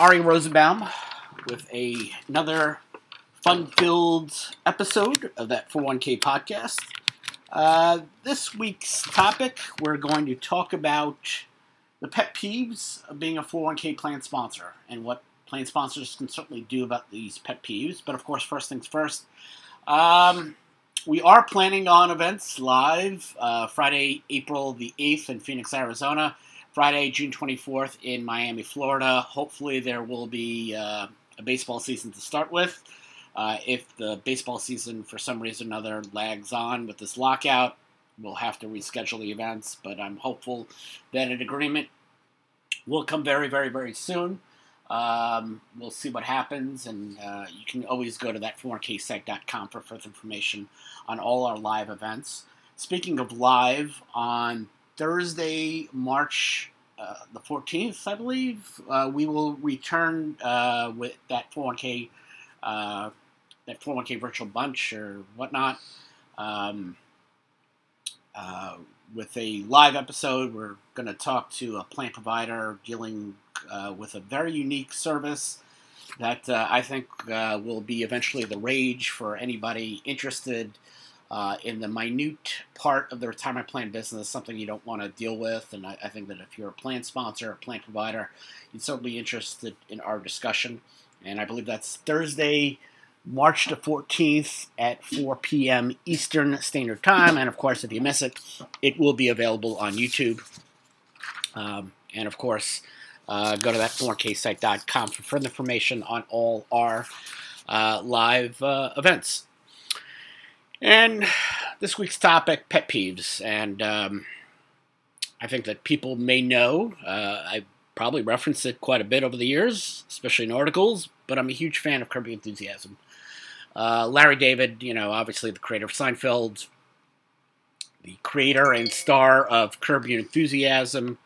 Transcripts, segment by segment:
Ary Rosenbaum with a, another fun-filled episode of that 41K podcast. Uh, this week's topic, we're going to talk about the pet peeves of being a 401k plan sponsor and what plan sponsors can certainly do about these pet peeves. But of course, first things first, um, we are planning on events live uh, Friday, April the 8th in Phoenix, Arizona. Friday, June 24th in Miami, Florida. Hopefully, there will be uh, a baseball season to start with. Uh, if the baseball season, for some reason or another, lags on with this lockout, we'll have to reschedule the events. But I'm hopeful that an agreement will come very, very, very soon. Um, we'll see what happens, and uh, you can always go to that 4ksite.com for further information on all our live events. Speaking of live, on Thursday, March uh, the 14th, I believe, uh, we will return uh, with that 401k, uh, that 401k virtual bunch or whatnot, um, uh, with a live episode. We're going to talk to a plant provider dealing uh, with a very unique service that I think will be eventually the rage for anybody interested uh, in the minute part of the retirement plan business, something you don't want to deal with. And I, I, think that if you're a plan sponsor, a plan provider, you'd certainly be interested in our discussion. And I believe that's Thursday, March the 14th at 4 p.m. Eastern Standard Time. And of course, if you miss it, it will be available on YouTube. Um, and of course, uh, go to that 4ksite.com for further information on all our uh, live uh, events. And this week's topic pet peeves. And um, I think that people may know. Uh, I probably referenced it quite a bit over the years, especially in articles, but I'm a huge fan of Your Enthusiasm. Uh, Larry David, you know, obviously the creator of Seinfeld, the creator and star of Curb Your Enthusiasm.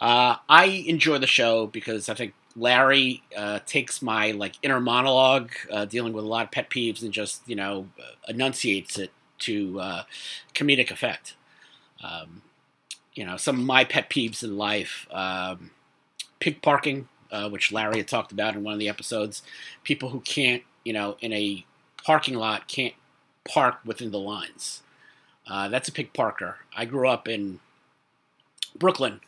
Uh, I enjoy the show because I think Larry uh, takes my like inner monologue, uh, dealing with a lot of pet peeves, and just you know enunciates it to uh, comedic effect. Um, you know, some of my pet peeves in life: um, pig parking, uh, which Larry had talked about in one of the episodes. People who can't, you know, in a parking lot can't park within the lines. Uh, that's a pig parker. I grew up in Brooklyn,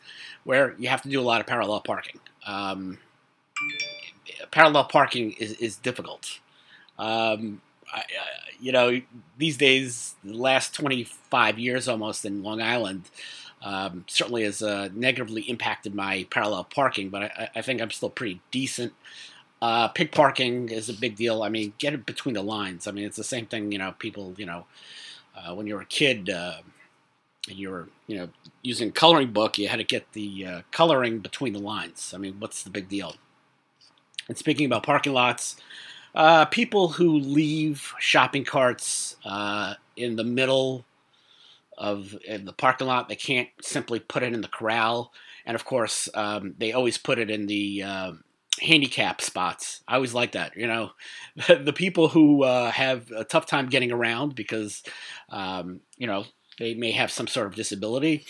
where you have to do a lot of parallel parking. Um, parallel parking is, is difficult. Um, I, I, you know, these days, the last 25 years almost in Long Island, um, certainly has uh, negatively impacted my parallel parking, but I, I think I'm still pretty decent. Uh, pig parking is a big deal. I mean, get it between the lines. I mean, it's the same thing, you know, people, you know, uh, when you were a kid uh, and you were, you know, using coloring book, you had to get the uh, coloring between the lines. I mean, what's the big deal? And speaking about parking lots, uh, people who leave shopping carts uh, in the middle of the parking lot, they can't simply put it in the corral. And of course, um, they always put it in the uh, handicap spots. I always like that. You know, the people who uh, have a tough time getting around because, um, you know, they may have some sort of disability.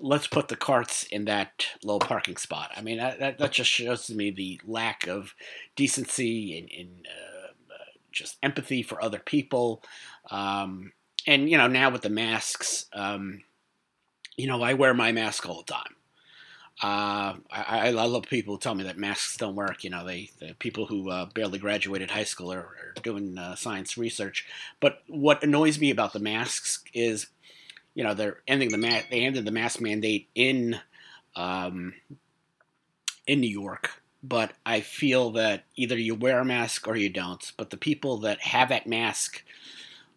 Let's put the carts in that low parking spot. I mean, that, that just shows to me the lack of decency and, and uh, uh, just empathy for other people. Um, and, you know, now with the masks, um, you know, I wear my mask all the time. Uh, I, I, love people who tell me that masks don't work. You know, they the people who uh, barely graduated high school are, are doing uh, science research. But what annoys me about the masks is you know they're ending the they ended the mask mandate in um, in New York, but I feel that either you wear a mask or you don't. But the people that have that mask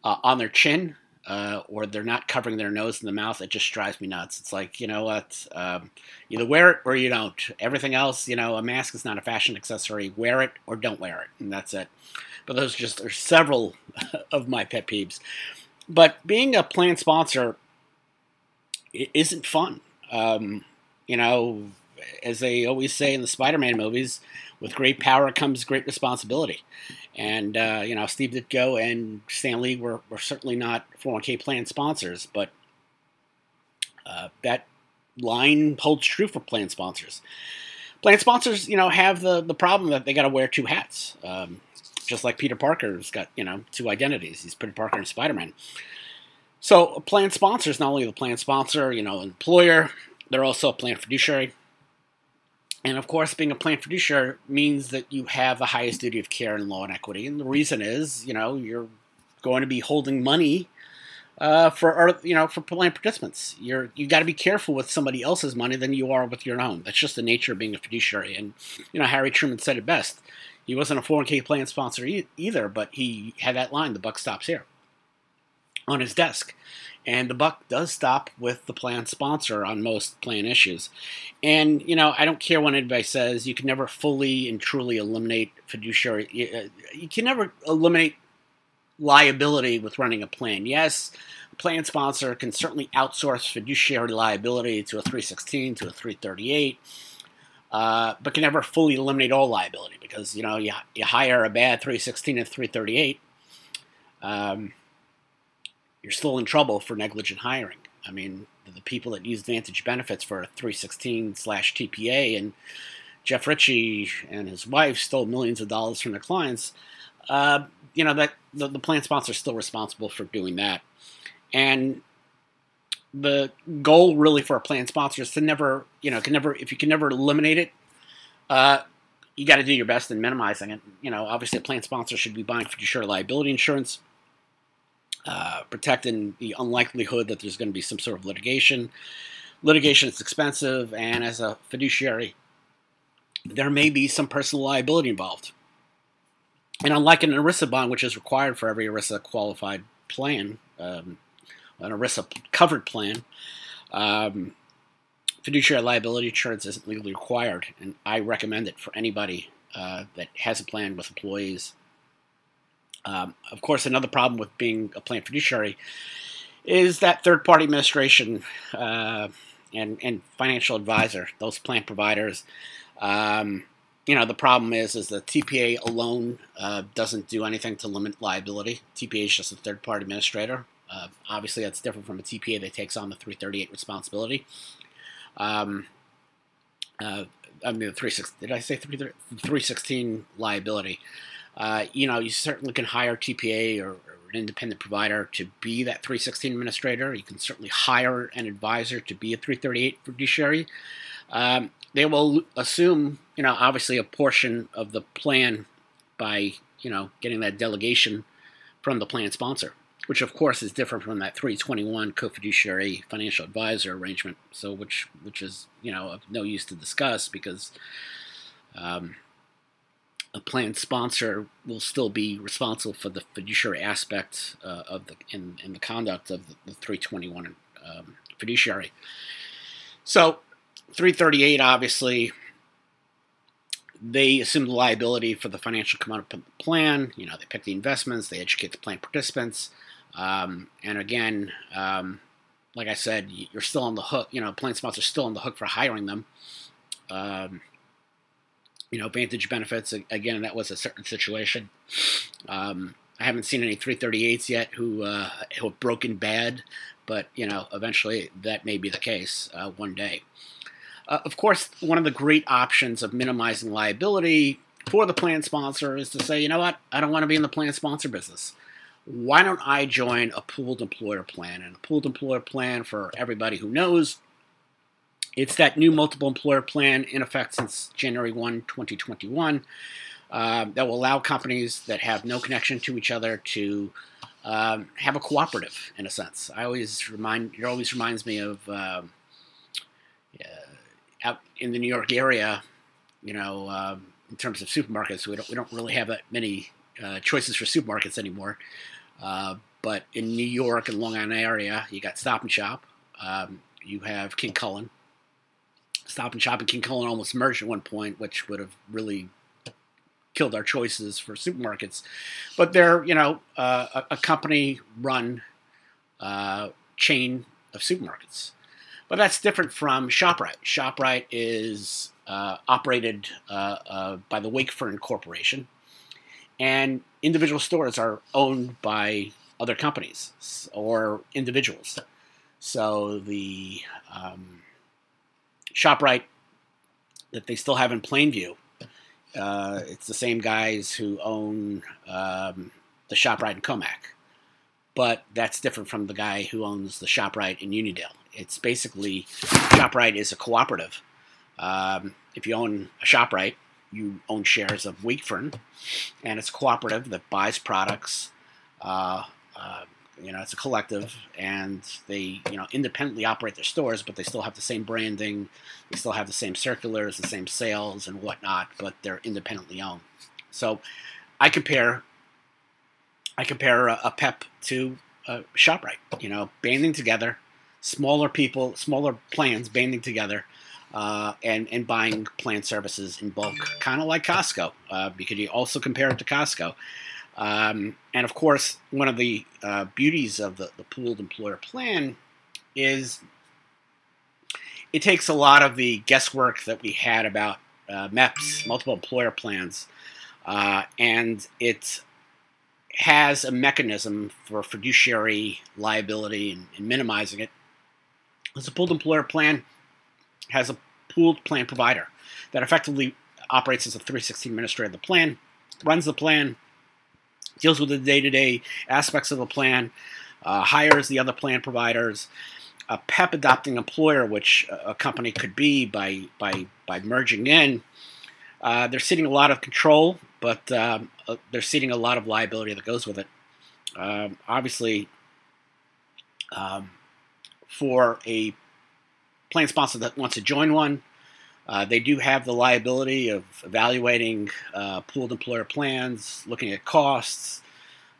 uh, on their chin uh, or they're not covering their nose and the mouth, it just drives me nuts. It's like, you know what? Um, either wear it or you don't. Everything else, you know, a mask is not a fashion accessory. Wear it or don't wear it, and that's it. But those just are several of my pet peeves. But being a plan sponsor isn't fun. Um, you know, as they always say in the Spider-Man movies, with great power comes great responsibility. And uh, you know, Steve Ditko and Stan Lee were, were certainly not 401k plan sponsors, but uh, that line holds true for plan sponsors. plan sponsors, you know, have the the problem that they got to wear two hats. Um, just like Peter Parker's got, you know, two identities. He's Peter Parker and Spider Man. So a plan sponsor is not only the plan sponsor, you know, employer, they're also a plan fiduciary. And of course, being a plan fiduciary means that you have the highest duty of care in law and equity. And the reason is, you know, you're going to be holding money uh, for you know for plan participants. You're you got to be careful with somebody else's money than you are with your own. That's just the nature of being a fiduciary. And you know, Harry Truman said it best. He wasn't a 401k plan sponsor e- either, but he had that line: "The buck stops here." On his desk. And the buck does stop with the plan sponsor on most plan issues. And, you know, I don't care what anybody says, you can never fully and truly eliminate fiduciary, you can never eliminate liability with running a plan. Yes, a plan sponsor can certainly outsource fiduciary liability to a 316, to a 338. Uh, but can never fully eliminate all liability because you know you, you hire a bad 316 and 338 um, you're still in trouble for negligent hiring. I mean, the people that use Vantage benefits for a 316 slash TPA and Jeff Ritchie and his wife stole millions of dollars from their clients. Uh, you know that the, the plan sponsor is still responsible for doing that, and the goal really for a plan sponsor is to never, you know, can never if you can never eliminate it, uh, you got to do your best in minimizing it. You know, obviously, a plan sponsor should be buying fiduciary liability insurance uh, protecting the unlikelihood that there's going to be some sort of litigation. Litigation is expensive, and as a fiduciary, there may be some personal liability involved. And unlike an ERISA bond, which is required for every ERISA qualified plan, um, an ERISA covered plan, um, fiduciary liability insurance isn't legally required, and I recommend it for anybody uh, that has a plan with employees um, of course, another problem with being a plan fiduciary is that third party administration uh, and, and financial advisor, those plan providers. Um, you know, the problem is is the TPA alone uh, doesn't do anything to limit liability. TPA is just a third party administrator. Uh, obviously, that's different from a TPA that takes on the 338 responsibility. Um, uh, I mean, the 36, did I say 316 liability? Uh, you know, you certainly can hire TPA or, or, an independent provider to be that 316 administrator. You can certainly hire an advisor to be a 338 fiduciary. Um, they will assume, you know, obviously a portion of the plan by, you know, getting that delegation from the plan sponsor, which of course is different from that 321 co-fiduciary financial advisor arrangement. So, which which is, you know, of no use to discuss because. Um, a plan sponsor will still be responsible for the fiduciary aspect uh, of the in, the conduct of the, the 321 um, fiduciary. So, 338 obviously they assume the liability for the financial component plan. You know, they pick the investments, they educate the plan participants, um, and again, um, like I said, you're still on the hook. You know, plan sponsors still on the hook for hiring them. Um, you know, Vantage benefits. Again, that was a certain situation. Um, I haven't seen any 338s yet who uh, who have broken bad, but you know, eventually that may be the case uh, one day. Uh, of course, one of the great options of minimizing liability for the plan sponsor is to say, you know what, I don't want to be in the plan sponsor business. Why don't I join a pooled employer plan? And a pooled employer plan, for everybody who knows, it's that new multiple employer plan in effect since January 1, 2021, uh, that will allow companies that have no connection to each other to um, have a cooperative in a sense. I always remind it always reminds me of um, out in the New York area, you know, um, in terms of supermarkets, we don't we don't really have that many uh, choices for supermarkets anymore. Uh, but in New York and Long Island area, you got Stop and Shop. Um, you have King Kullen, Stop and Shop and King Kullen almost merged at one point, which would have really killed our choices for supermarkets. But they're, you know, uh, a, a company-run uh, chain of supermarkets. But that's different from ShopRite. ShopRite is uh, operated uh, uh, by the Wakefern Corporation, and individual stores are owned by other companies or individuals. So the um, ShopRite that they still have in Plainview. Uh, it's the same guys who own um, the ShopRite in Commack, but that's different from the guy who owns the ShopRite in Uniondale. It's basically ShopRite is a cooperative. Um, if you own a ShopRite, you own shares of Wakefern, and it's a cooperative that buys products. Uh, uh, you know, it's a collective, and they you know independently operate their stores, but they still have the same branding, they still have the same circulars, the same sales and whatnot, but they're independently owned. So, I compare, I compare a, a PEP to a Shoprite. You know, banding together, smaller people, smaller plans banding together. Uh, and and buying plan services in bulk, kind of like Costco, uh, because you also compare it to Costco. Um, and of course, one of the uh, beauties of the, the pooled employer plan is it takes a lot of the guesswork that we had about uh, MEPs, multiple employer plans, uh, and it has a mechanism for fiduciary liability and, and minimizing it. A pooled employer plan has a pooled plan provider that effectively operates as a 360 administrator of the plan, runs the plan, deals with the day-to-day aspects of the plan, uh, hires the other plan providers. A PEP adopting employer, which a company could be by by by merging in, uh, they're ceding a lot of control, but um, uh, they're ceding a lot of liability that goes with it. Um, obviously, um, for a plan sponsor that wants to join one, uh, they do have the liability of evaluating uh, pooled employer plans, looking at costs,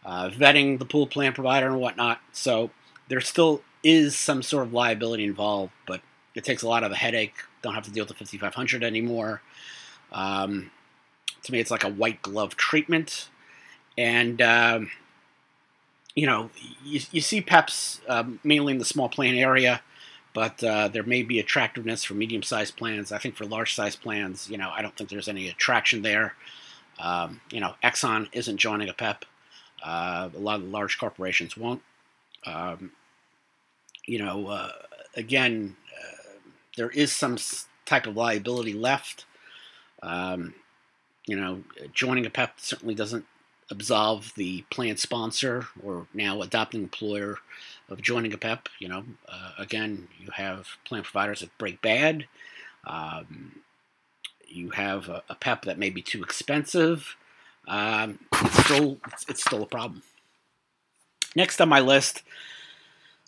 uh, vetting the pooled plan provider and whatnot. So there still is some sort of liability involved, but it takes a lot of the headache. Don't have to deal with the 5500 anymore. Um, to me, it's like a white glove treatment. And, um, you know, you, you see PEPs um, mainly in the small plan area but uh, there may be attractiveness for medium-sized plans. I think for large-sized plans, you know, I don't think there's any attraction there. Um, you know, Exxon isn't joining a PEP. Uh, a lot of the large corporations won't. Um, you know, uh, again, uh, there is some type of liability left. Um, you know, joining a PEP certainly doesn't absolve the plan sponsor or now adopting employer of joining a PEP. You know, uh, again, you have plan providers that break bad. Um, you have a, a, PEP that may be too expensive. Um, it's still it's, it's, still a problem. Next on my list,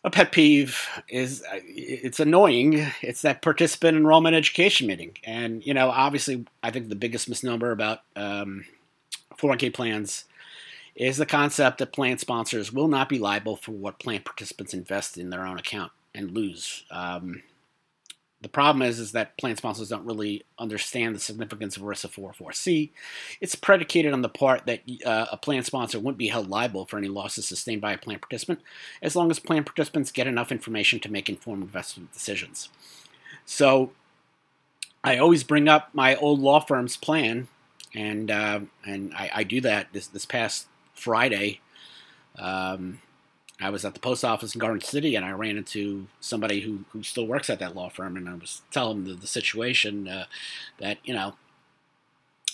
a pet peeve is uh, it's annoying. It's that participant enrollment education meeting, and you know, obviously, I think the biggest misnomer about um, 401k plans is the concept that plan sponsors will not be liable for what plan participants invest in their own account and lose. Um, the problem is, is that plan sponsors don't really understand the significance of ERISA 404C. It's predicated on the part that uh, a plan sponsor wouldn't be held liable for any losses sustained by a plan participant as long as plan participants get enough information to make informed investment decisions. So I always bring up my old law firm's plan, and uh, and I, I, do that this this past Friday, um, I was at the post office in Garden City and I ran into somebody who, who still works at that law firm and I was telling them the, the situation uh, that, you know,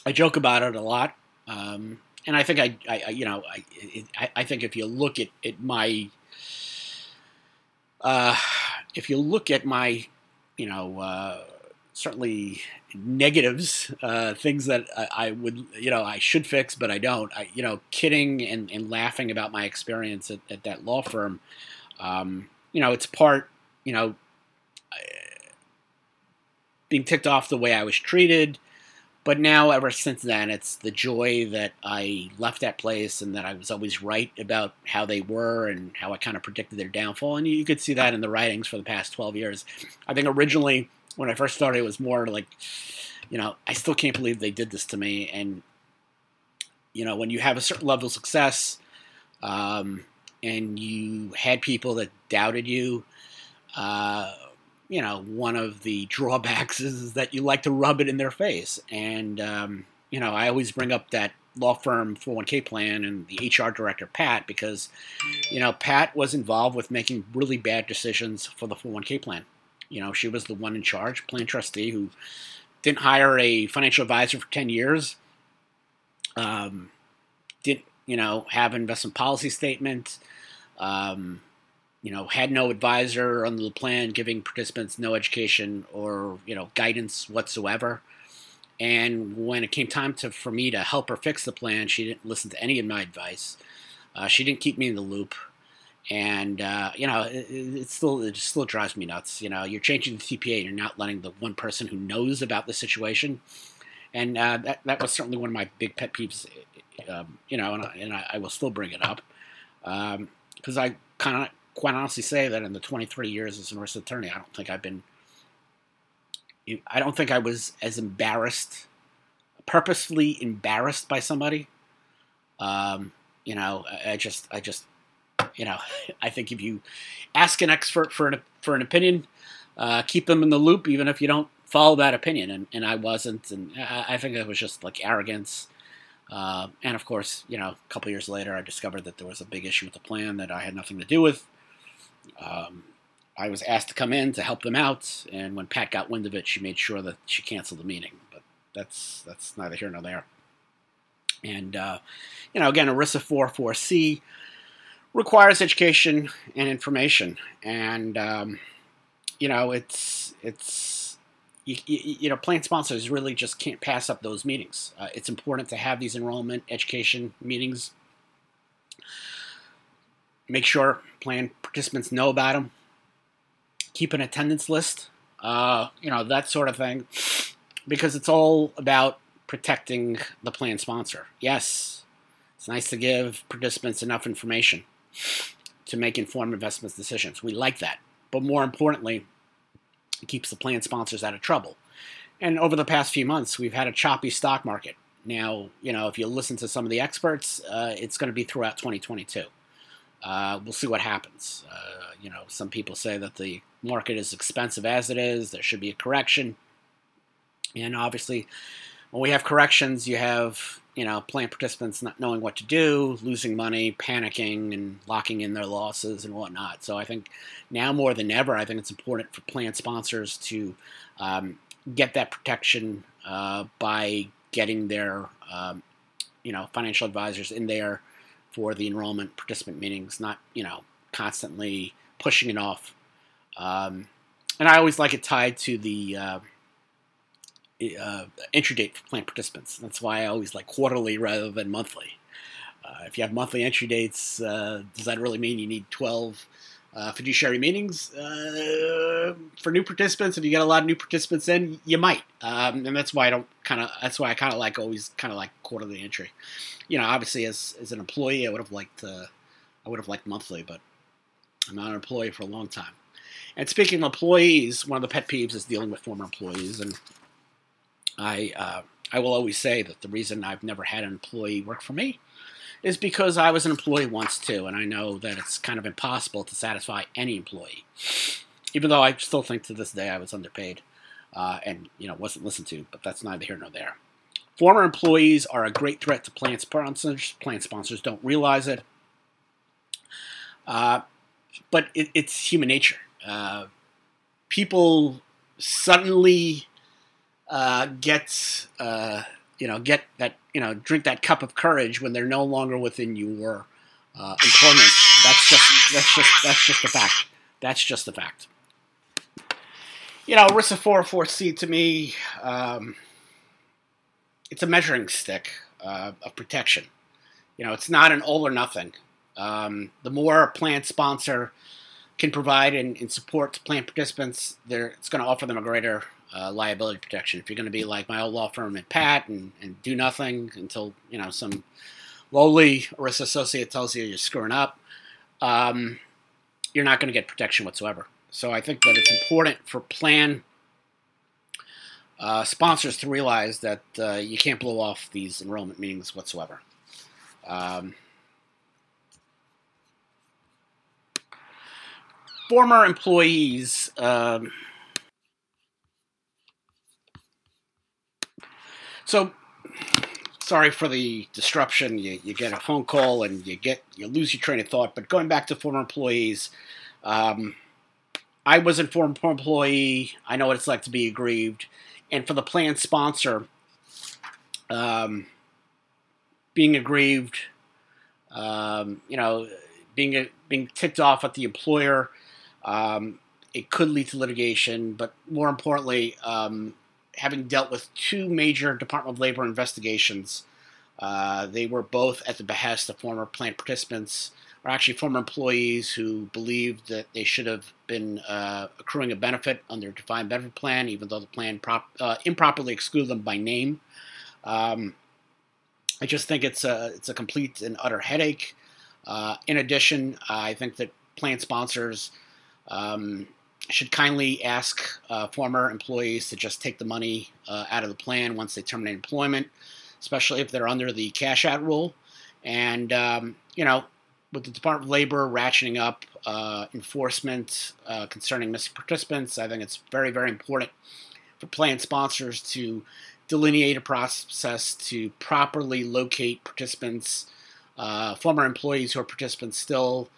I joke about it a lot. Um, and I think I, I, you know, I, it, I, think if you look at, at my, uh, if you look at my, you know, uh, certainly negatives, uh, things that I, I, would, you know, I should fix, but I don't. I, you know, kidding and, and laughing about my experience at, at that law firm. Um, you know, it's part, you know, being ticked off the way I was treated. But now, ever since then, it's the joy that I left that place and that I was always right about how they were and how I kind of predicted their downfall. And you could see that in the writings for the past 12 years. I think originally when I first started, it was more like, you know, I still can't believe they did this to me. And, you know, when you have a certain level of success um, and you had people that doubted you, uh, you know, one of the drawbacks is, that you like to rub it in their face. And, um, you know, I always bring up that law firm 401k plan and the HR director, Pat, because, you know, Pat was involved with making really bad decisions for the 401k plan. You know, she was the one in charge, plan trustee, who didn't hire a financial advisor for 10 years. Um, didn't, you know, have an investment policy statement. Um, you know, had no advisor under the plan, giving participants no education or you know guidance whatsoever. And when it came time to for me to help her fix the plan, she didn't listen to any of my advice. Uh, she didn't keep me in the loop, and uh, you know, it, it, still it still drives me nuts. You know, you're changing the CPA, and you're not letting the one person who knows about the situation. And uh, that that was certainly one of my big pet peeves. Um, you know, and, I, and I, I, will still bring it up because um, I kind of quite honestly say that in the 23 years as an ERISA attorney, I don't think I've been, I don't think I was as embarrassed, purposefully embarrassed by somebody. Um, you know, I just, I just, you know, I think if you ask an expert for an for an opinion, uh, keep them in the loop, even if you don't follow that opinion. And, and I wasn't, and I, I think it was just like arrogance uh, and of course, you know, a couple years later, I discovered that there was a big issue with the plan that I had nothing to do with. Um, I was asked to come in to help them out, and when Pat got wind of it, she made sure that she canceled the meeting. But that's that's neither here nor there. And uh, you know, again, ERISA 44C requires education and information, and um, you know, it's it's you, you, know, plan sponsors really just can't pass up those meetings. Uh, it's important to have these enrollment education meetings. Make sure plan participants know about them. Keep an attendance list, uh, you know, that sort of thing, because it's all about protecting the plan sponsor. Yes, it's nice to give participants enough information to make informed investment decisions. We like that. But more importantly, it keeps the plan sponsors out of trouble. And over the past few months, we've had a choppy stock market. Now, you know, if you listen to some of the experts, uh, it's going to be throughout 2022. Uh, we'll see what happens. Uh, you know, some people say that the market is expensive as it is. There should be a correction. And obviously, when we have corrections, you have you know plan participants not knowing what to do, losing money, panicking, and locking in their losses and whatnot. So I think now more than ever, I think it's important for plan sponsors to um, get that protection uh, by getting their um, you know financial advisors in there for the enrollment participant meetings, not you know constantly pushing it off. Um, and I always like it tied to the uh, uh, entry date for plan participants. That's why I always like quarterly rather than monthly. Uh, if you have monthly entry dates, uh, does that really mean you need 12 uh, fiduciary meetings uh, for new participants? If you get a lot of new participants in, you might, um, and that's why I don't kind of. That's why I kind of like always kind of like quarterly entry. You know, obviously as as an employee, I would have liked uh, I would have liked monthly, but I'm not an employee for a long time. And speaking of employees, one of the pet peeves is dealing with former employees, and I uh, I will always say that the reason I've never had an employee work for me is because I was an employee once too, and I know that it's kind of impossible to satisfy any employee. Even though I still think to this day I was underpaid uh, and you know wasn't listened to, but that's neither here nor there. Former employees are a great threat to plant sponsors. Plant sponsors don't realize it, uh, but it, it's human nature. Uh, people suddenly uh, get uh, you know get that you know drink that cup of courage when they're no longer within your uh, employment. That's just that's just that's just the fact. That's just the fact. You know, ERISA 404C to me, um, it's a measuring stick uh, of protection. You know, it's not an all or nothing. Um, the more a plan sponsor can provide and, and support plan participants, it's going to offer them a greater uh, liability protection. If you're going to be like my old law firm at Pat and, and do nothing until you know some lowly ERISA associate tells you you're screwing up, um, you're not going to get protection whatsoever. So I think that it's important for plan uh, sponsors to realize that uh, you can't blow off these enrollment meetings whatsoever. Um, former employees. Um, So, sorry for the disruption. You, you get a phone call and you get you lose your train of thought. But going back to former employees, um, I was a former employee. I know what it's like to be aggrieved. and for the plan sponsor, um, being aggrieved, um, you know, being being ticked off at the employer. Um, it could lead to litigation, but more importantly, um, having dealt with two major Department of Labor investigations, uh, they were both at the behest of former plant participants, or actually former employees who believed that they should have been uh, accruing a benefit under a defined benefit plan, even though the plan prop, uh, improperly excluded them by name. Um, I just think it's a it's a complete and utter headache. Uh, in addition, I think that plan sponsors um, should kindly ask uh, former employees to just take the money uh, out of the plan once they terminate employment, especially if they're under the cash out rule. And, um, you know, with the Department of Labor ratcheting up uh, enforcement uh, concerning missing participants, I think it's very, very important for plan sponsors to delineate a process to properly locate participants, uh, former employees who are participants still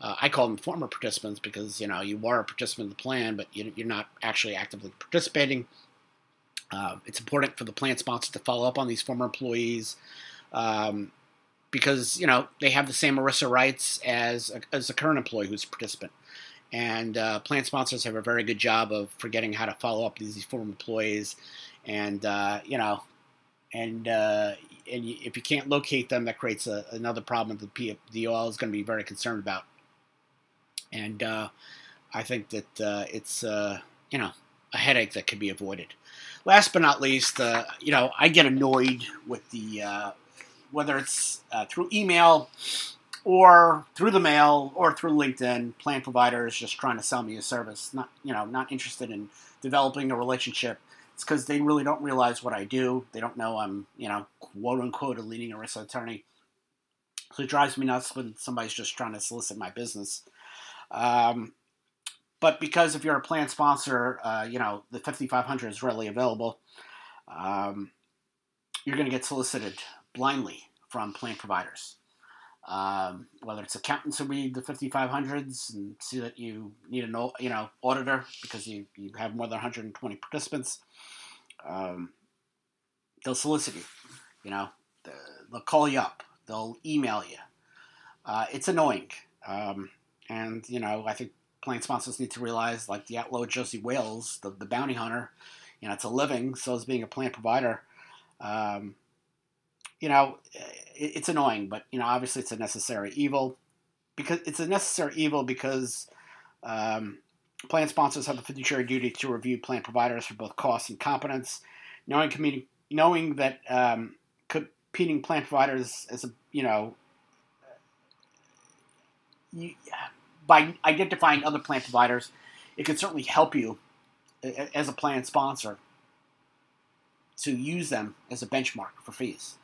uh, I call them former participants because you know you are a participant in the plan, but you, are not actually actively participating. Uh, it's important for the plan sponsor to follow up on these former employees um, because you know they have the same ERISA rights as a, as a current employee who's a participant. And uh, plan sponsors have a very good job of forgetting how to follow up these, former employees, and uh, you know, and uh, and if you can't locate them, that creates a, another problem that the DOL is going to be very concerned about and uh, I think that uh, it's uh, you know a headache that can be avoided. Last but not least, uh, you know I get annoyed with the uh, whether it's through email or through the mail or through LinkedIn, plan providers just trying to sell me a service, not you know not interested in developing a relationship. It's because they really don't realize what I do. They don't know I'm you know quote unquote a leading ERISA attorney. So it drives me nuts when somebody's just trying to solicit my business. Um, but because if you're a plan sponsor, uh, you know, the 5500 is readily available, um, you're going to get solicited blindly from plan providers. Um, whether it's accountants who read the 5500s and see that you need a you know auditor because you, you have more than 120 participants, um, they'll solicit you. You know, they'll call you up, they'll email you. Uh, it's annoying. Um, and, you know, I think plan sponsors need to realize, like the outlaw Josey Wales, the, the bounty hunter, you know, it's a living, so is being a plan provider. Um, you know, it, it's annoying, but, you know, obviously it's a necessary evil. Because it's a necessary evil because um, plan sponsors have a fiduciary duty to review plan providers for both cost and competence. Knowing, knowing that um, competing plan providers as a, you know, you, by identifying other plan providers, it can certainly help you as a plan sponsor to use them as a benchmark for fees.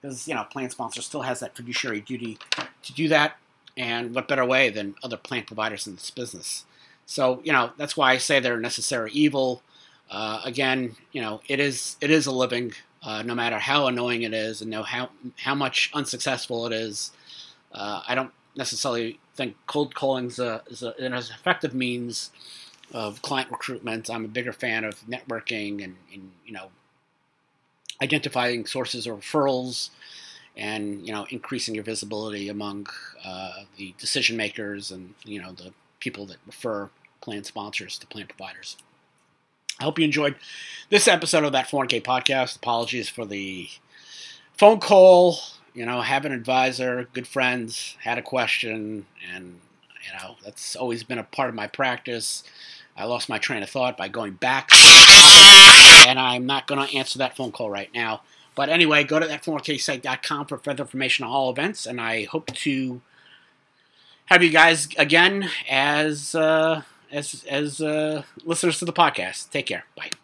Because, you know, a plan sponsor still has that fiduciary duty to do that, and what better way than other plan providers in this business? So, you know, that's why I say they're a necessary evil. Uh, again, you know, it is it is a living, uh, no matter how annoying it is, and know how how much unsuccessful it is. Uh, I don't necessarily think cold calling is, a, is a, an effective means of client recruitment. I'm a bigger fan of networking and, and you know identifying sources of referrals and you know increasing your visibility among uh, the decision makers and you know the people that refer plan sponsors to plan providers. I hope you enjoyed this episode of that 4K podcast. Apologies for the phone call you know, have an advisor, good friends, had a question, and you know that's always been a part of my practice. I lost my train of thought by going back, and I'm not going to answer that phone call right now. But anyway, go to that 4ksite.com for further information on all events, and I hope to have you guys again as uh, as as uh, listeners to the podcast. Take care. Bye.